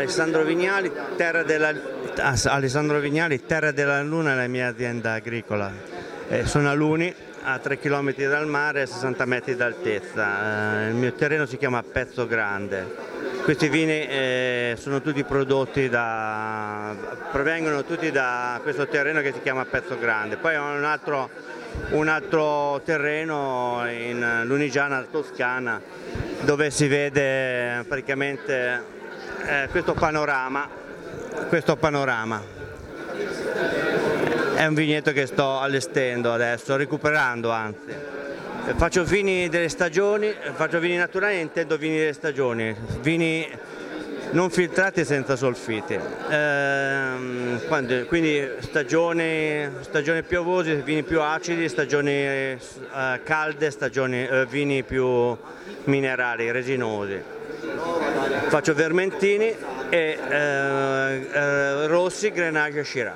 Alessandro Vignali, terra della, Alessandro Vignali, terra della Luna è la mia azienda agricola. Eh, sono a Luni, a 3 km dal mare e 60 metri d'altezza. Eh, il mio terreno si chiama Pezzo Grande. Questi vini eh, sono tutti prodotti da, provengono tutti da questo terreno che si chiama Pezzo Grande. Poi ho un altro, un altro terreno in Lunigiana Toscana dove si vede praticamente eh, questo panorama, questo panorama. È un vigneto che sto allestendo adesso, recuperando anzi. Faccio vini delle stagioni, faccio vini naturali e intendo vini delle stagioni, vini non filtrati senza solfiti. Ehm, quindi stagioni, stagioni piovose, vini più acidi, stagioni eh, calde, stagioni, eh, vini più minerali, resinosi. Faccio vermentini e eh, eh, rossi, Grenache e Shiraz.